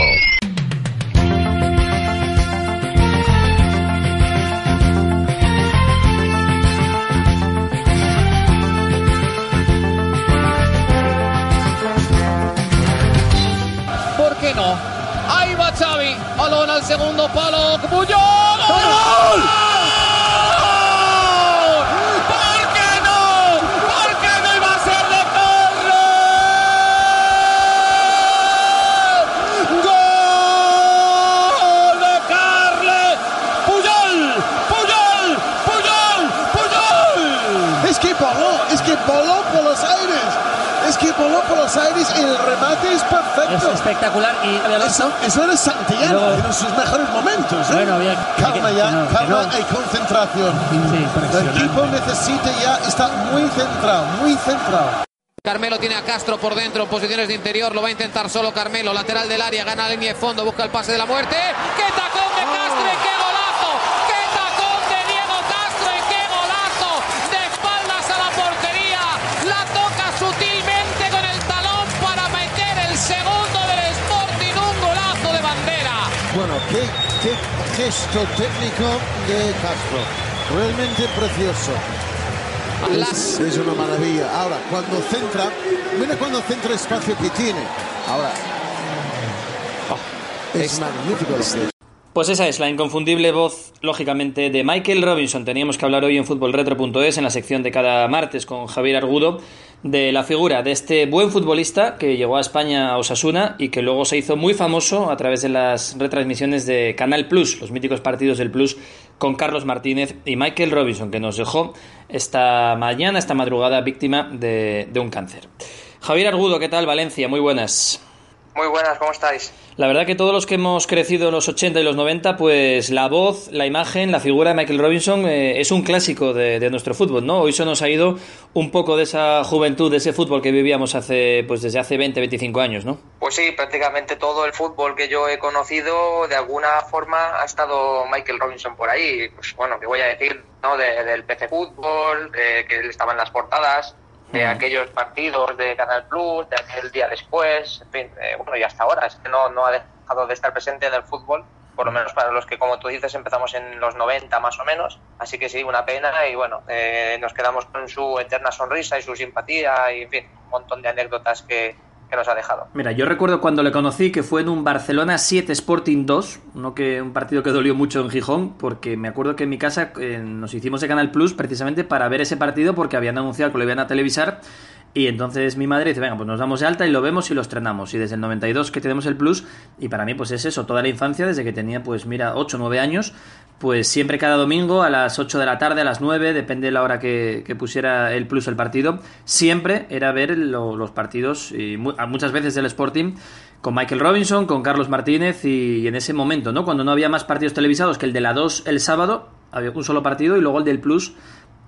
Perfecto. Es espectacular y Eso, eso era Santillán Luego- en sus mejores momentos. ¿eh? Bueno, había- calma ya, no, que calma no. y concentración. el equipo necesita ya estar muy centrado, muy centrado. Carmelo tiene a Castro por dentro, en posiciones de interior, lo va a intentar solo Carmelo, lateral del área, gana la línea de fondo, busca el pase de la muerte. ¡Qué tacón de Bueno, qué, qué gesto técnico de Castro. Realmente precioso. Es, es una maravilla. Ahora, cuando centra, mira cuando centra el espacio que tiene. Ahora, es magnífico lo que es. Pues esa es la inconfundible voz, lógicamente, de Michael Robinson. Teníamos que hablar hoy en futbolretro.es, en la sección de cada martes con Javier Argudo, de la figura de este buen futbolista que llegó a España a Osasuna y que luego se hizo muy famoso a través de las retransmisiones de Canal Plus, los míticos partidos del Plus, con Carlos Martínez y Michael Robinson, que nos dejó esta mañana, esta madrugada, víctima de, de un cáncer. Javier Argudo, ¿qué tal? Valencia, muy buenas. Muy buenas, ¿cómo estáis? La verdad que todos los que hemos crecido en los 80 y los 90, pues la voz, la imagen, la figura de Michael Robinson eh, es un clásico de, de nuestro fútbol, ¿no? Hoy se nos ha ido un poco de esa juventud, de ese fútbol que vivíamos hace, pues desde hace 20, 25 años, ¿no? Pues sí, prácticamente todo el fútbol que yo he conocido, de alguna forma ha estado Michael Robinson por ahí. Pues bueno, ¿qué voy a decir? ¿no? De- del PC Fútbol, de que él estaba en las portadas, de aquellos partidos de Canal Plus, de aquel día después, en fin, eh, bueno, y hasta ahora, es que no, no ha dejado de estar presente en el fútbol, por lo menos para los que, como tú dices, empezamos en los 90 más o menos, así que sí, una pena y bueno, eh, nos quedamos con su eterna sonrisa y su simpatía y, en fin, un montón de anécdotas que, que nos ha dejado. Mira, yo recuerdo cuando le conocí que fue en un Barcelona 7 Sporting 2, uno que, un partido que dolió mucho en Gijón, porque me acuerdo que en mi casa eh, nos hicimos de Canal Plus precisamente para ver ese partido porque habían anunciado que lo iban a televisar y entonces mi madre dice, venga, pues nos damos de alta y lo vemos y lo estrenamos. Y desde el 92 que tenemos el Plus, y para mí pues es eso, toda la infancia, desde que tenía pues mira, 8 o 9 años, pues siempre cada domingo a las 8 de la tarde, a las 9, depende de la hora que, pusiera el Plus el partido, siempre era ver lo- los partidos, y mu- muchas veces del Sporting, con Michael Robinson, con Carlos Martínez, y, y en ese momento, ¿no? Cuando no había más partidos televisados que el de la 2 el sábado, había un solo partido, y luego el del Plus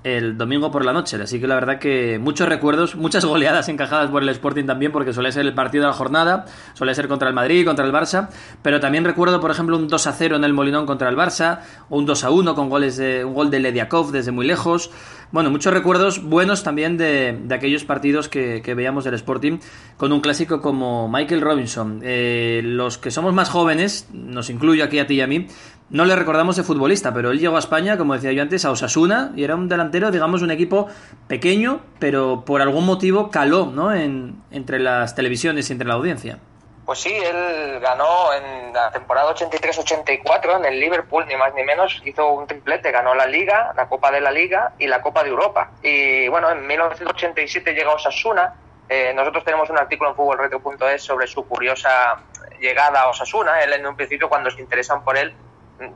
el domingo por la noche. Así que la verdad que muchos recuerdos, muchas goleadas encajadas por el Sporting también, porque suele ser el partido de la jornada, suele ser contra el Madrid, contra el Barça, pero también recuerdo, por ejemplo, un 2 a 0 en el Molinón contra el Barça, o un 2 a 1 con goles de, un gol de Lediakov desde muy lejos. Bueno, muchos recuerdos buenos también de, de aquellos partidos que, veíamos del Sporting con un clásico como Michael Robinson. Eh, los que somos más jóvenes, nos incluyo aquí a ti y a mí, no le recordamos de futbolista, pero él llegó a España, como decía yo antes, a Osasuna y era un delantero, digamos, un equipo pequeño, pero por algún motivo caló ¿no? en, entre las televisiones y entre la audiencia. Pues sí, él ganó en la temporada 83-84 en el Liverpool, ni más ni menos, hizo un triplete, ganó la Liga, la Copa de la Liga y la Copa de Europa. Y bueno, en 1987 llega Osasuna. Eh, nosotros tenemos un artículo en futbolretro.es sobre su curiosa llegada a Osasuna. Él en un principio cuando se interesan por él,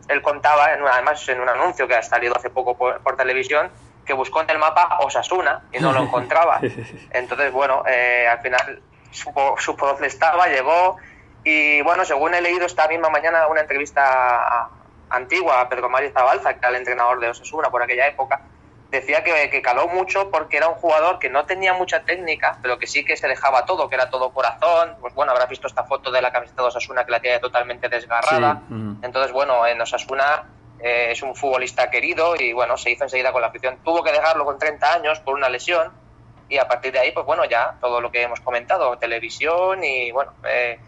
él contaba, en además en un anuncio que ha salido hace poco por, por televisión, que buscó en el mapa Osasuna y no lo encontraba. Entonces, bueno, eh, al final supo, supo dónde estaba, llegó y bueno, según he leído esta misma mañana una entrevista a- antigua a Pedro Mario Zabalza, que era el entrenador de Osasuna por aquella época, decía que, que, caló mucho porque era un jugador que no tenía mucha técnica, pero que sí que se dejaba todo, que era todo corazón. Pues bueno, habrás visto esta foto de la camiseta de Osasuna que la tiene totalmente desgarrada. Entonces, bueno, en Osasuna eh, es un futbolista querido y bueno, se hizo enseguida con la afición. Tuvo que dejarlo con 30 años por una lesión y a partir de ahí, pues bueno, ya todo lo que hemos comentado, televisión y bueno, eh,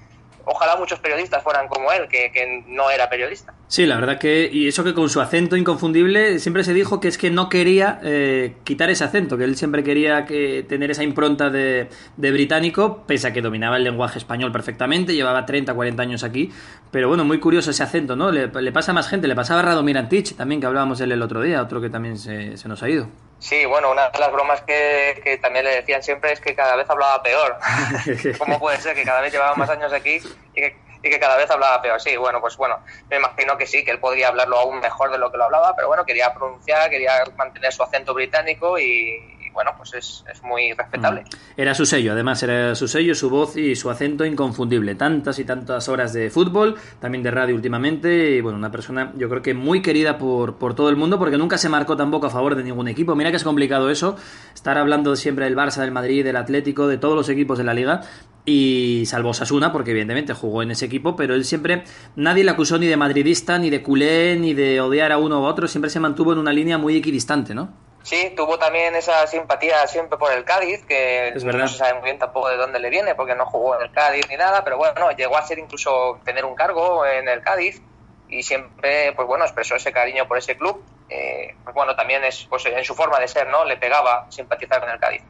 ojalá muchos periodistas fueran como él, que, que, no era periodista. Sí, la verdad que, y eso que con su acento inconfundible, siempre se dijo que es que no quería eh, quitar ese acento, que él siempre quería que tener esa impronta de, de, británico, pese a que dominaba el lenguaje español perfectamente, llevaba 30, 40 años aquí, pero bueno, muy curioso ese acento, ¿no? Le, pasa a más gente, le pasaba a Radomir Antich, también que hablábamos él el otro día, otro que también se nos ha ido. Sí, bueno, una de las bromas que, que, también le decían siempre es que cada vez hablaba peor. ¿Cómo puede ser que cada vez llevaba más años aquí y que, y que, cada vez hablaba peor? Sí, bueno, pues bueno, me imagino que sí, que él podría hablarlo aún mejor de lo que lo hablaba, pero bueno, quería pronunciar, quería mantener su acento británico y, y bueno, pues es, es, muy respetable. Era su sello, además, era su sello, su voz y su acento inconfundible. Tantas y tantas horas de fútbol, también de radio últimamente, y bueno, una persona yo creo que muy querida por, por todo el mundo, porque nunca se marcó tampoco a favor de ningún equipo. Mira que es complicado eso, estar hablando siempre del Barça, del Madrid, del Atlético, de todos los equipos de la liga, y salvo Sasuna, porque evidentemente jugó en ese equipo, pero él siempre, nadie le acusó ni de madridista, ni de culé, ni de odiar a uno u otro, siempre se mantuvo en una línea muy equidistante, ¿no? Sí, tuvo también esa simpatía siempre por el Cádiz, que es no se sabe muy bien tampoco de dónde le viene, porque no jugó en el Cádiz ni nada, pero bueno, llegó a ser incluso tener un cargo en el Cádiz y siempre, pues bueno, expresó ese cariño por ese club. Eh, pues bueno, también es pues, en su forma de ser, ¿no? Le pegaba simpatizar con el Cádiz.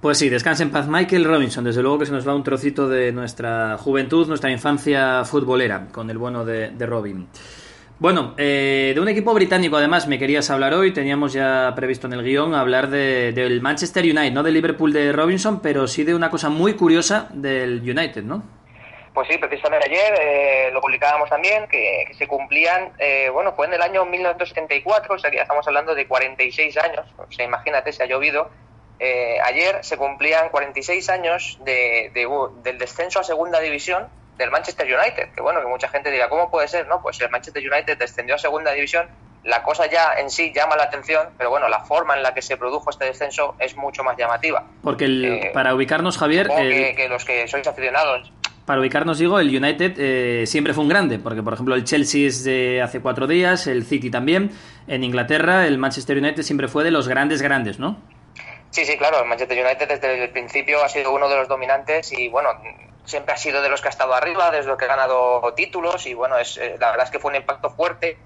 Pues sí, descansa en paz Michael Robinson. Desde luego que se nos va un trocito de nuestra juventud, nuestra infancia futbolera, con el bueno de, de Robin. Bueno, eh, de un equipo británico además me querías hablar hoy, teníamos ya previsto en el guion hablar de, del Manchester United, no del Liverpool de Robinson, pero sí de una cosa muy curiosa del United, ¿no? Pues sí, precisamente ayer eh, lo publicábamos también, que, se cumplían, eh, bueno, fue en el año 1974, o sea que ya estamos hablando de 46 años, o sea, imagínate, se ha llovido. Eh, ayer se cumplían 46 años de, de, del descenso a segunda división del Manchester United, que bueno, que mucha gente diga, ¿cómo puede ser? No, pues el Manchester United descendió a segunda división, la cosa ya en sí llama la atención, pero bueno, la forma en la que se produjo este descenso es mucho más llamativa. Porque el, eh, para ubicarnos, Javier... El, que, que, los que sois aficionados... Para ubicarnos, digo, el United eh, siempre fue un grande, porque por ejemplo el Chelsea es de hace cuatro días, el City también, en Inglaterra el Manchester United siempre fue de los grandes grandes, ¿no? Sí, sí, claro, el Manchester United desde el principio ha sido uno de los dominantes y bueno, siempre ha sido de los que ha estado arriba, desde los que ha ganado títulos y bueno, es, eh, la verdad es que fue un impacto fuerte.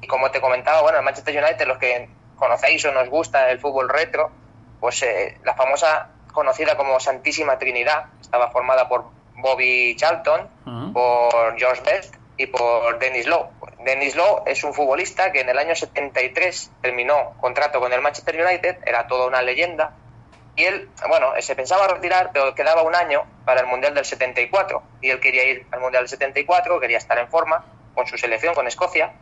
Y como te comentaba, bueno, el Manchester United, los que conocéis o nos gusta el fútbol retro, pues eh, la famosa conocida como Santísima Trinidad estaba formada por Bobby Charlton, uh -huh. por George Best y por Dennis Lowe. Dennis Lowe es un futbolista que en el año 73 terminó contrato con el Manchester United, era toda una leyenda, y él, bueno, se pensaba retirar, pero quedaba un año para el Mundial del 74. Y él quería ir al Mundial del 74, quería estar en forma con su selección, con Escocia,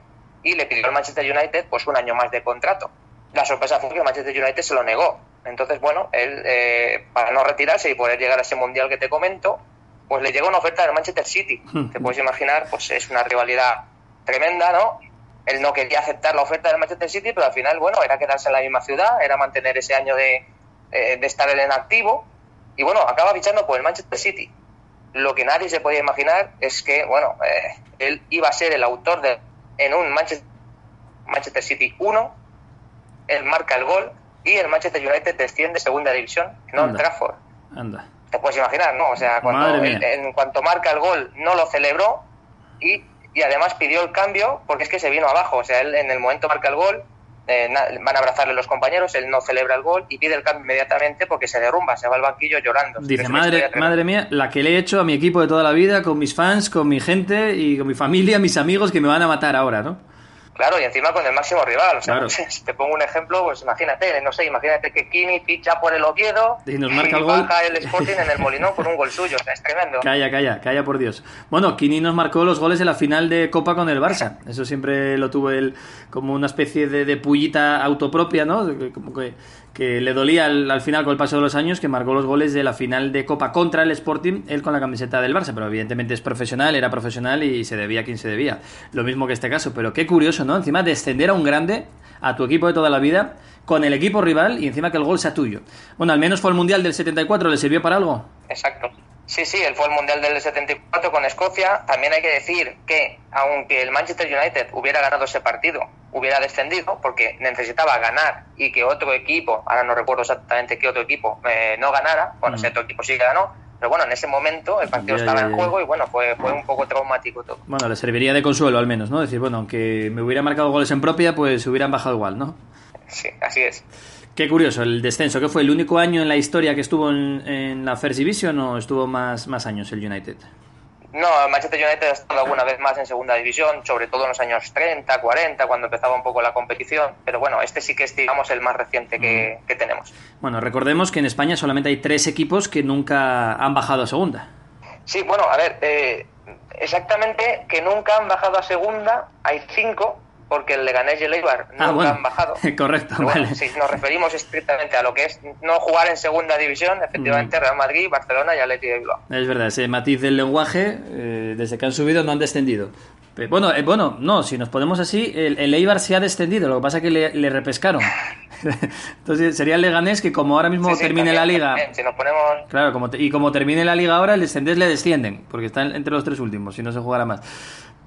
y le pidió al Manchester United pues un año más de contrato. La sorpresa fue que el Manchester United se lo negó. Entonces, bueno, él, eh, para no retirarse y poder llegar a ese Mundial que te comento, pues le llegó una oferta del Manchester City. Te puedes imaginar, pues es una rivalidad tremenda, ¿no? Él no quería aceptar la oferta del Manchester City, pero al final, bueno, era quedarse en la misma ciudad, era mantener ese año de, eh, de estar en activo y bueno, acaba fichando por el Manchester City. Lo que nadie se podía imaginar es que, bueno, eh, él iba a ser el autor de en un Manchester, Manchester City 1, él marca el gol y el Manchester United desciende segunda división en Old Trafford. Anda. Te puedes imaginar, ¿no? O sea, cuando él, en cuanto marca el gol no lo celebró y, y además pidió el cambio porque es que se vino abajo. O sea, él en el momento marca el gol, eh, van a abrazarle los compañeros, él no celebra el gol y pide el cambio inmediatamente porque se derrumba, se va al banquillo llorando. Dice, madre, madre mía, la que le he hecho a mi equipo de toda la vida, con mis fans, con mi gente y con mi familia, mis amigos que me van a matar ahora, ¿no? Claro, y encima con el máximo rival. O sea, claro. si te pongo un ejemplo, pues imagínate, no sé, imagínate que Kini ficha por el Oviedo y nos marca y el gol. baja el Sporting en el Molinón con un gol suyo. O sea, es tremendo. Calla, calla, calla por Dios. Bueno, Kini nos marcó los goles en la final de Copa con el Barça. Eso siempre lo tuvo él como una especie de, de pullita autopropia, ¿no? Como que, que le dolía al, al, final con el paso de los años que marcó los goles de la final de Copa contra el Sporting, él con la camiseta del Barça, pero evidentemente es profesional, era profesional y se debía a quien se debía. Lo mismo que este caso, pero qué curioso, ¿no? Encima descender a un grande a tu equipo de toda la vida con el equipo rival y encima que el gol sea tuyo. Bueno, al menos fue el Mundial del 74, ¿le sirvió para algo? Exacto. Sí, sí, él fue el Mundial del 74 con Escocia. También hay que decir que, aunque el Manchester United hubiera ganado ese partido, hubiera descendido, porque necesitaba ganar y que otro equipo, ahora no recuerdo exactamente qué otro equipo, eh, no ganara, bueno, ese otro equipo sí que ganó, pero bueno, en ese momento el partido Ya, estaba ya, en ya. juego y bueno, fue, fue un poco traumático todo. Bueno, le serviría de consuelo al menos, ¿no? Decir, bueno, aunque me hubiera marcado goles en propia, pues hubieran bajado igual, ¿no? Sí, así es. Qué curioso, el descenso, ¿qué fue? ¿El único año en la historia que estuvo en, en la First Division o estuvo más, más años el United? No, el Manchester United ha estado alguna vez más en segunda división, sobre todo en los años 30, 40, cuando empezaba un poco la competición. Pero bueno, este sí que es, digamos, el más reciente que, que tenemos. Bueno, recordemos que en España solamente hay tres equipos que nunca han bajado a segunda. Sí, bueno, a ver, eh, exactamente que nunca han bajado a segunda, hay cinco, porque el Leganés y el Eibar nunca Ah, bueno. han bajado. Correcto, bueno, vale. si nos referimos estrictamente a lo que es no jugar en segunda división, efectivamente Real Madrid, Barcelona y Atleti de Bilbao. Es verdad, ese matiz del lenguaje, eh, desde que han subido no han descendido. Bueno, eh, bueno, no, si nos ponemos así, el, el Eibar sí ha descendido, lo que pasa es que le, le repescaron. Entonces sería el Leganés que como ahora mismo Sí, sí, termine también, la liga... también, Si nos ponemos Claro, como te- y como termine la liga ahora, el descendés le descienden, porque están entre los tres últimos, si no se jugará más.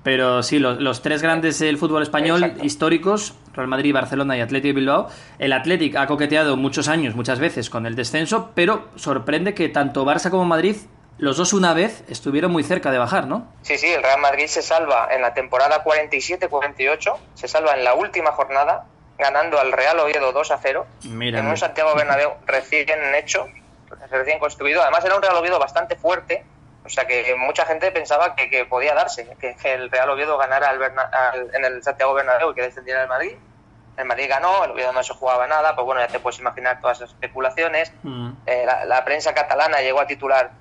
Pero sí, los, los tres grandes del fútbol español históricos, Real Madrid, Barcelona y Athletic de Bilbao, el Athletic ha coqueteado muchos años, muchas veces con el descenso, pero sorprende que tanto Barça como Madrid, los dos una vez, estuvieron muy cerca de bajar, ¿no? Sí, sí, el Real Madrid se salva en la temporada 47-48, se salva en la última jornada, ganando al Real Oviedo 2 a 0, Mira, en un. Santiago Bernabéu recién hecho, recién construido. Además era un Real Oviedo bastante fuerte, sea que mucha gente pensaba que, que podía darse, que, que el Real Oviedo ganara al Berna- al- en el Santiago Bernabéu y que descendiera el Madrid. El Madrid ganó, el Oviedo no se jugaba nada, pues bueno, ya te puedes imaginar todas esas especulaciones. Eh, la, la prensa catalana llegó a titular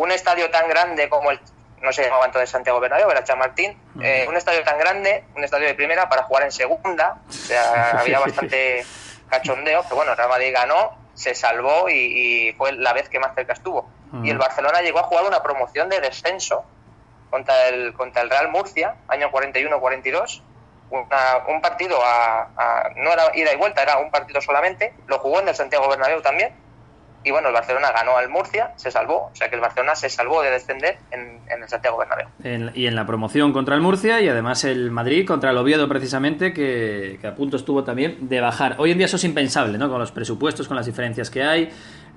un estadio tan grande como el no se llamaba entonces Santiago Bernabéu, era Chamartín, eh, un estadio tan grande, un estadio de primera para jugar en segunda, o sea, había bastante cachondeo, pero bueno, el Real Madrid ganó, se salvó y, y fue la vez que más cerca estuvo. Y el Barcelona llegó a jugar una promoción de descenso contra el, contra el Real Murcia, año 41-42, una- un partido a, a- no era ida y vuelta, era un partido solamente, lo jugó en el Santiago Bernabéu también, y bueno, el Barcelona ganó al Murcia, se salvó, o sea que el Barcelona se salvó de descender en, en el Santiago Bernabéu. En- y en la promoción contra el Murcia y además el Madrid contra el Oviedo precisamente que, que a punto estuvo también de bajar. Hoy en día eso es impensable, ¿no? Con los presupuestos, con las diferencias que hay.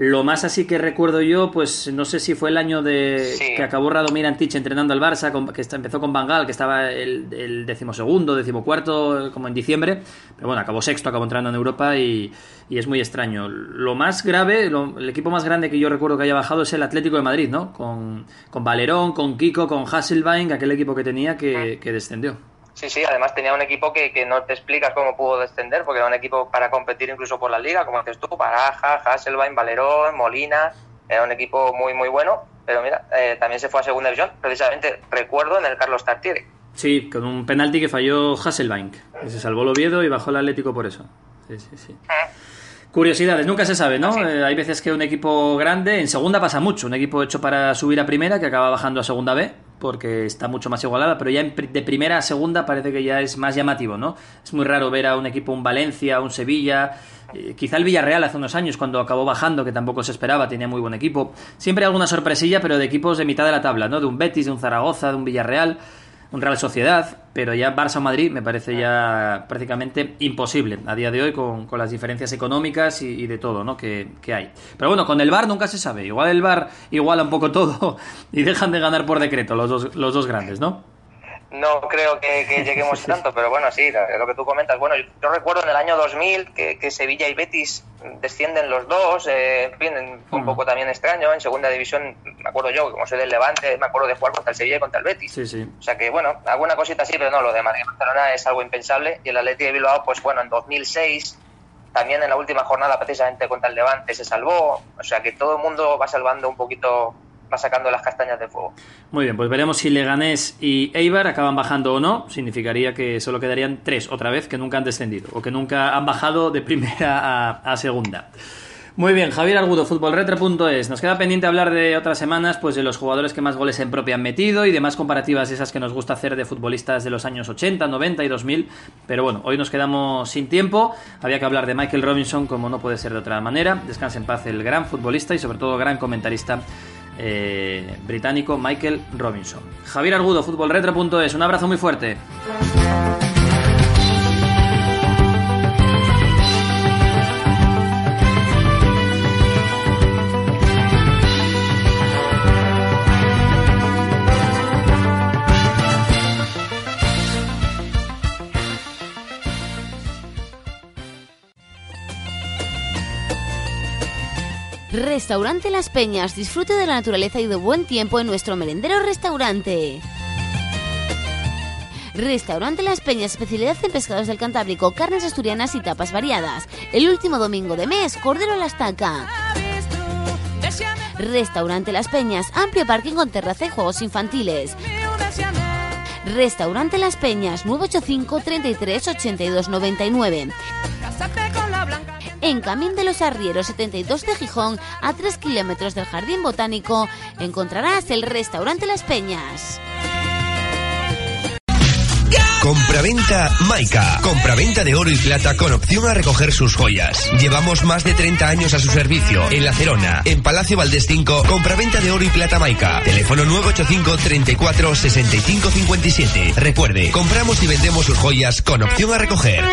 Lo más así que recuerdo yo, pues no sé si fue el año de que acabó Radomir Antich entrenando al Barça, con- que está- empezó con Bangal, que estaba el, el decimosegundo, decimocuarto, como en diciembre, pero bueno, acabó sexto, acabó entrando en Europa y, y es muy extraño. Lo más grave, lo- el equipo más grande que yo recuerdo que haya bajado es el Atlético de Madrid, ¿no? Con, con Valerón, con Kiko, con Hasselbein, aquel equipo que tenía que, que descendió. Sí, sí, además tenía un equipo que, que no te explicas cómo pudo descender, porque era un equipo para competir incluso por la liga, como dices tú, Baraja, Hasselbein, Valerón, Molina, era un equipo muy, muy bueno, pero mira, eh, también se fue a segunda división, precisamente recuerdo en el Carlos Tartiere. Sí, con un penalti que falló Hasselbein, que se salvó el Oviedo y bajó el Atlético por eso. Sí, sí, sí. Curiosidades, nunca se sabe, ¿no? Eh, hay veces que un equipo grande, en segunda pasa mucho, un equipo hecho para subir a primera que acaba bajando a segunda B, porque está mucho más igualada, pero ya de primera a segunda parece que ya es más llamativo, ¿no? Es muy raro ver a un equipo, un Valencia, un Sevilla, eh, quizá el Villarreal hace unos años cuando acabó bajando, que tampoco se esperaba, tenía muy buen equipo. Siempre alguna sorpresilla, pero de equipos de mitad de la tabla, ¿no? De un Betis, de un Zaragoza, de un Villarreal un Real Sociedad, pero ya Barça o Madrid me parece ya prácticamente imposible a día de hoy con, con las diferencias económicas y, de todo ¿no? que, que hay. Pero bueno, con el VAR nunca se sabe. Igual el VAR iguala un poco todo y dejan de ganar por decreto los dos, los dos grandes, ¿no? No creo que, que lleguemos tanto, pero bueno, sí, lo que tú comentas. Bueno, yo, yo recuerdo en el año 2000 que, que Sevilla y Betis descienden los dos, eh, en fin, fue un poco también extraño. En segunda división, me acuerdo yo, como soy del Levante, me acuerdo de jugar contra el Sevilla y contra el Betis. Sí, sí. O sea que, bueno, alguna cosita sí, pero no, lo de Madrid y Barcelona es algo impensable. Y el Atleti de Bilbao, pues bueno, en 2006, también en la última jornada, precisamente contra el Levante, se salvó. O sea que todo el mundo va salvando un poquito, va sacando las castañas de fuego. Muy bien, pues veremos si Leganés y Eibar acaban bajando o no. Significaría que solo quedarían tres otra vez que nunca han descendido o que nunca han bajado de primera a, segunda. Muy bien, Javier Argudo, futbolretro.es. Nos queda pendiente hablar de otras semanas, pues de los jugadores que más goles en propia han metido y demás comparativas esas que nos gusta hacer de futbolistas de los años 80, 90 y 2000. Pero bueno, hoy nos quedamos sin tiempo. Había que hablar de Michael Robinson como no puede ser de otra manera. Descanse en paz el gran futbolista y sobre todo gran comentarista eh, británico Michael Robinson. Javier Argudo, futbolretro.es. Un abrazo muy fuerte. Restaurante Las Peñas, disfrute de la naturaleza y de buen tiempo en nuestro merendero restaurante. Restaurante Las Peñas, especialidad en pescados del Cantábrico, carnes asturianas y tapas variadas. El último domingo de mes, cordero a la estaca. Restaurante Las Peñas, amplio parking con terraza y juegos infantiles. Restaurante Las Peñas, 985 33 82 99 en Camín de los Arrieros 72 de Gijón, a 3 kilómetros del Jardín Botánico, encontrarás el restaurante Las Peñas. Compraventa Maica. Compraventa de oro y plata con opción a recoger sus joyas. Llevamos más de 30 años a su servicio. En La Cerona, en Palacio Valdés 5, compraventa de oro y plata Maica. Teléfono 985 34 65 57. Recuerde, compramos y vendemos sus joyas con opción a recoger.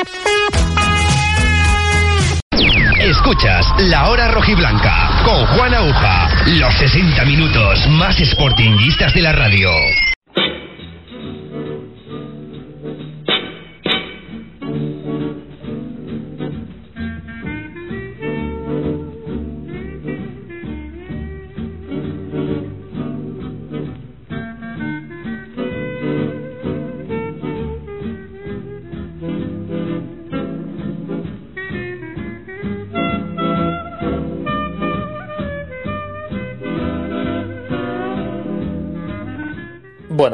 Escuchas La Hora Rojiblanca con Juan Aguja. Los 60 minutos más sportinguistas de la radio.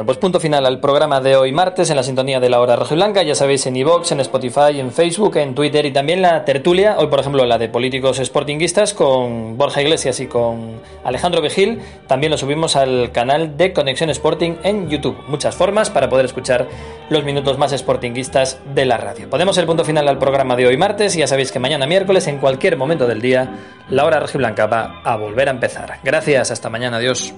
Pues punto final al programa de hoy martes en la sintonía de la hora rojiblanca. Ya sabéis, en iVoox, en Spotify, en Facebook, en Twitter y también la tertulia. Hoy, por ejemplo, la de políticos sportinguistas con Borja Iglesias y con Alejandro Vigil. También lo subimos al canal de Conexión Sporting en YouTube. Muchas formas para poder escuchar los minutos más sportinguistas de la radio. Podemos el punto final al programa de hoy martes y ya sabéis que mañana miércoles, en cualquier momento del día, la hora rojiblanca va a volver a empezar. Gracias, hasta mañana, adiós.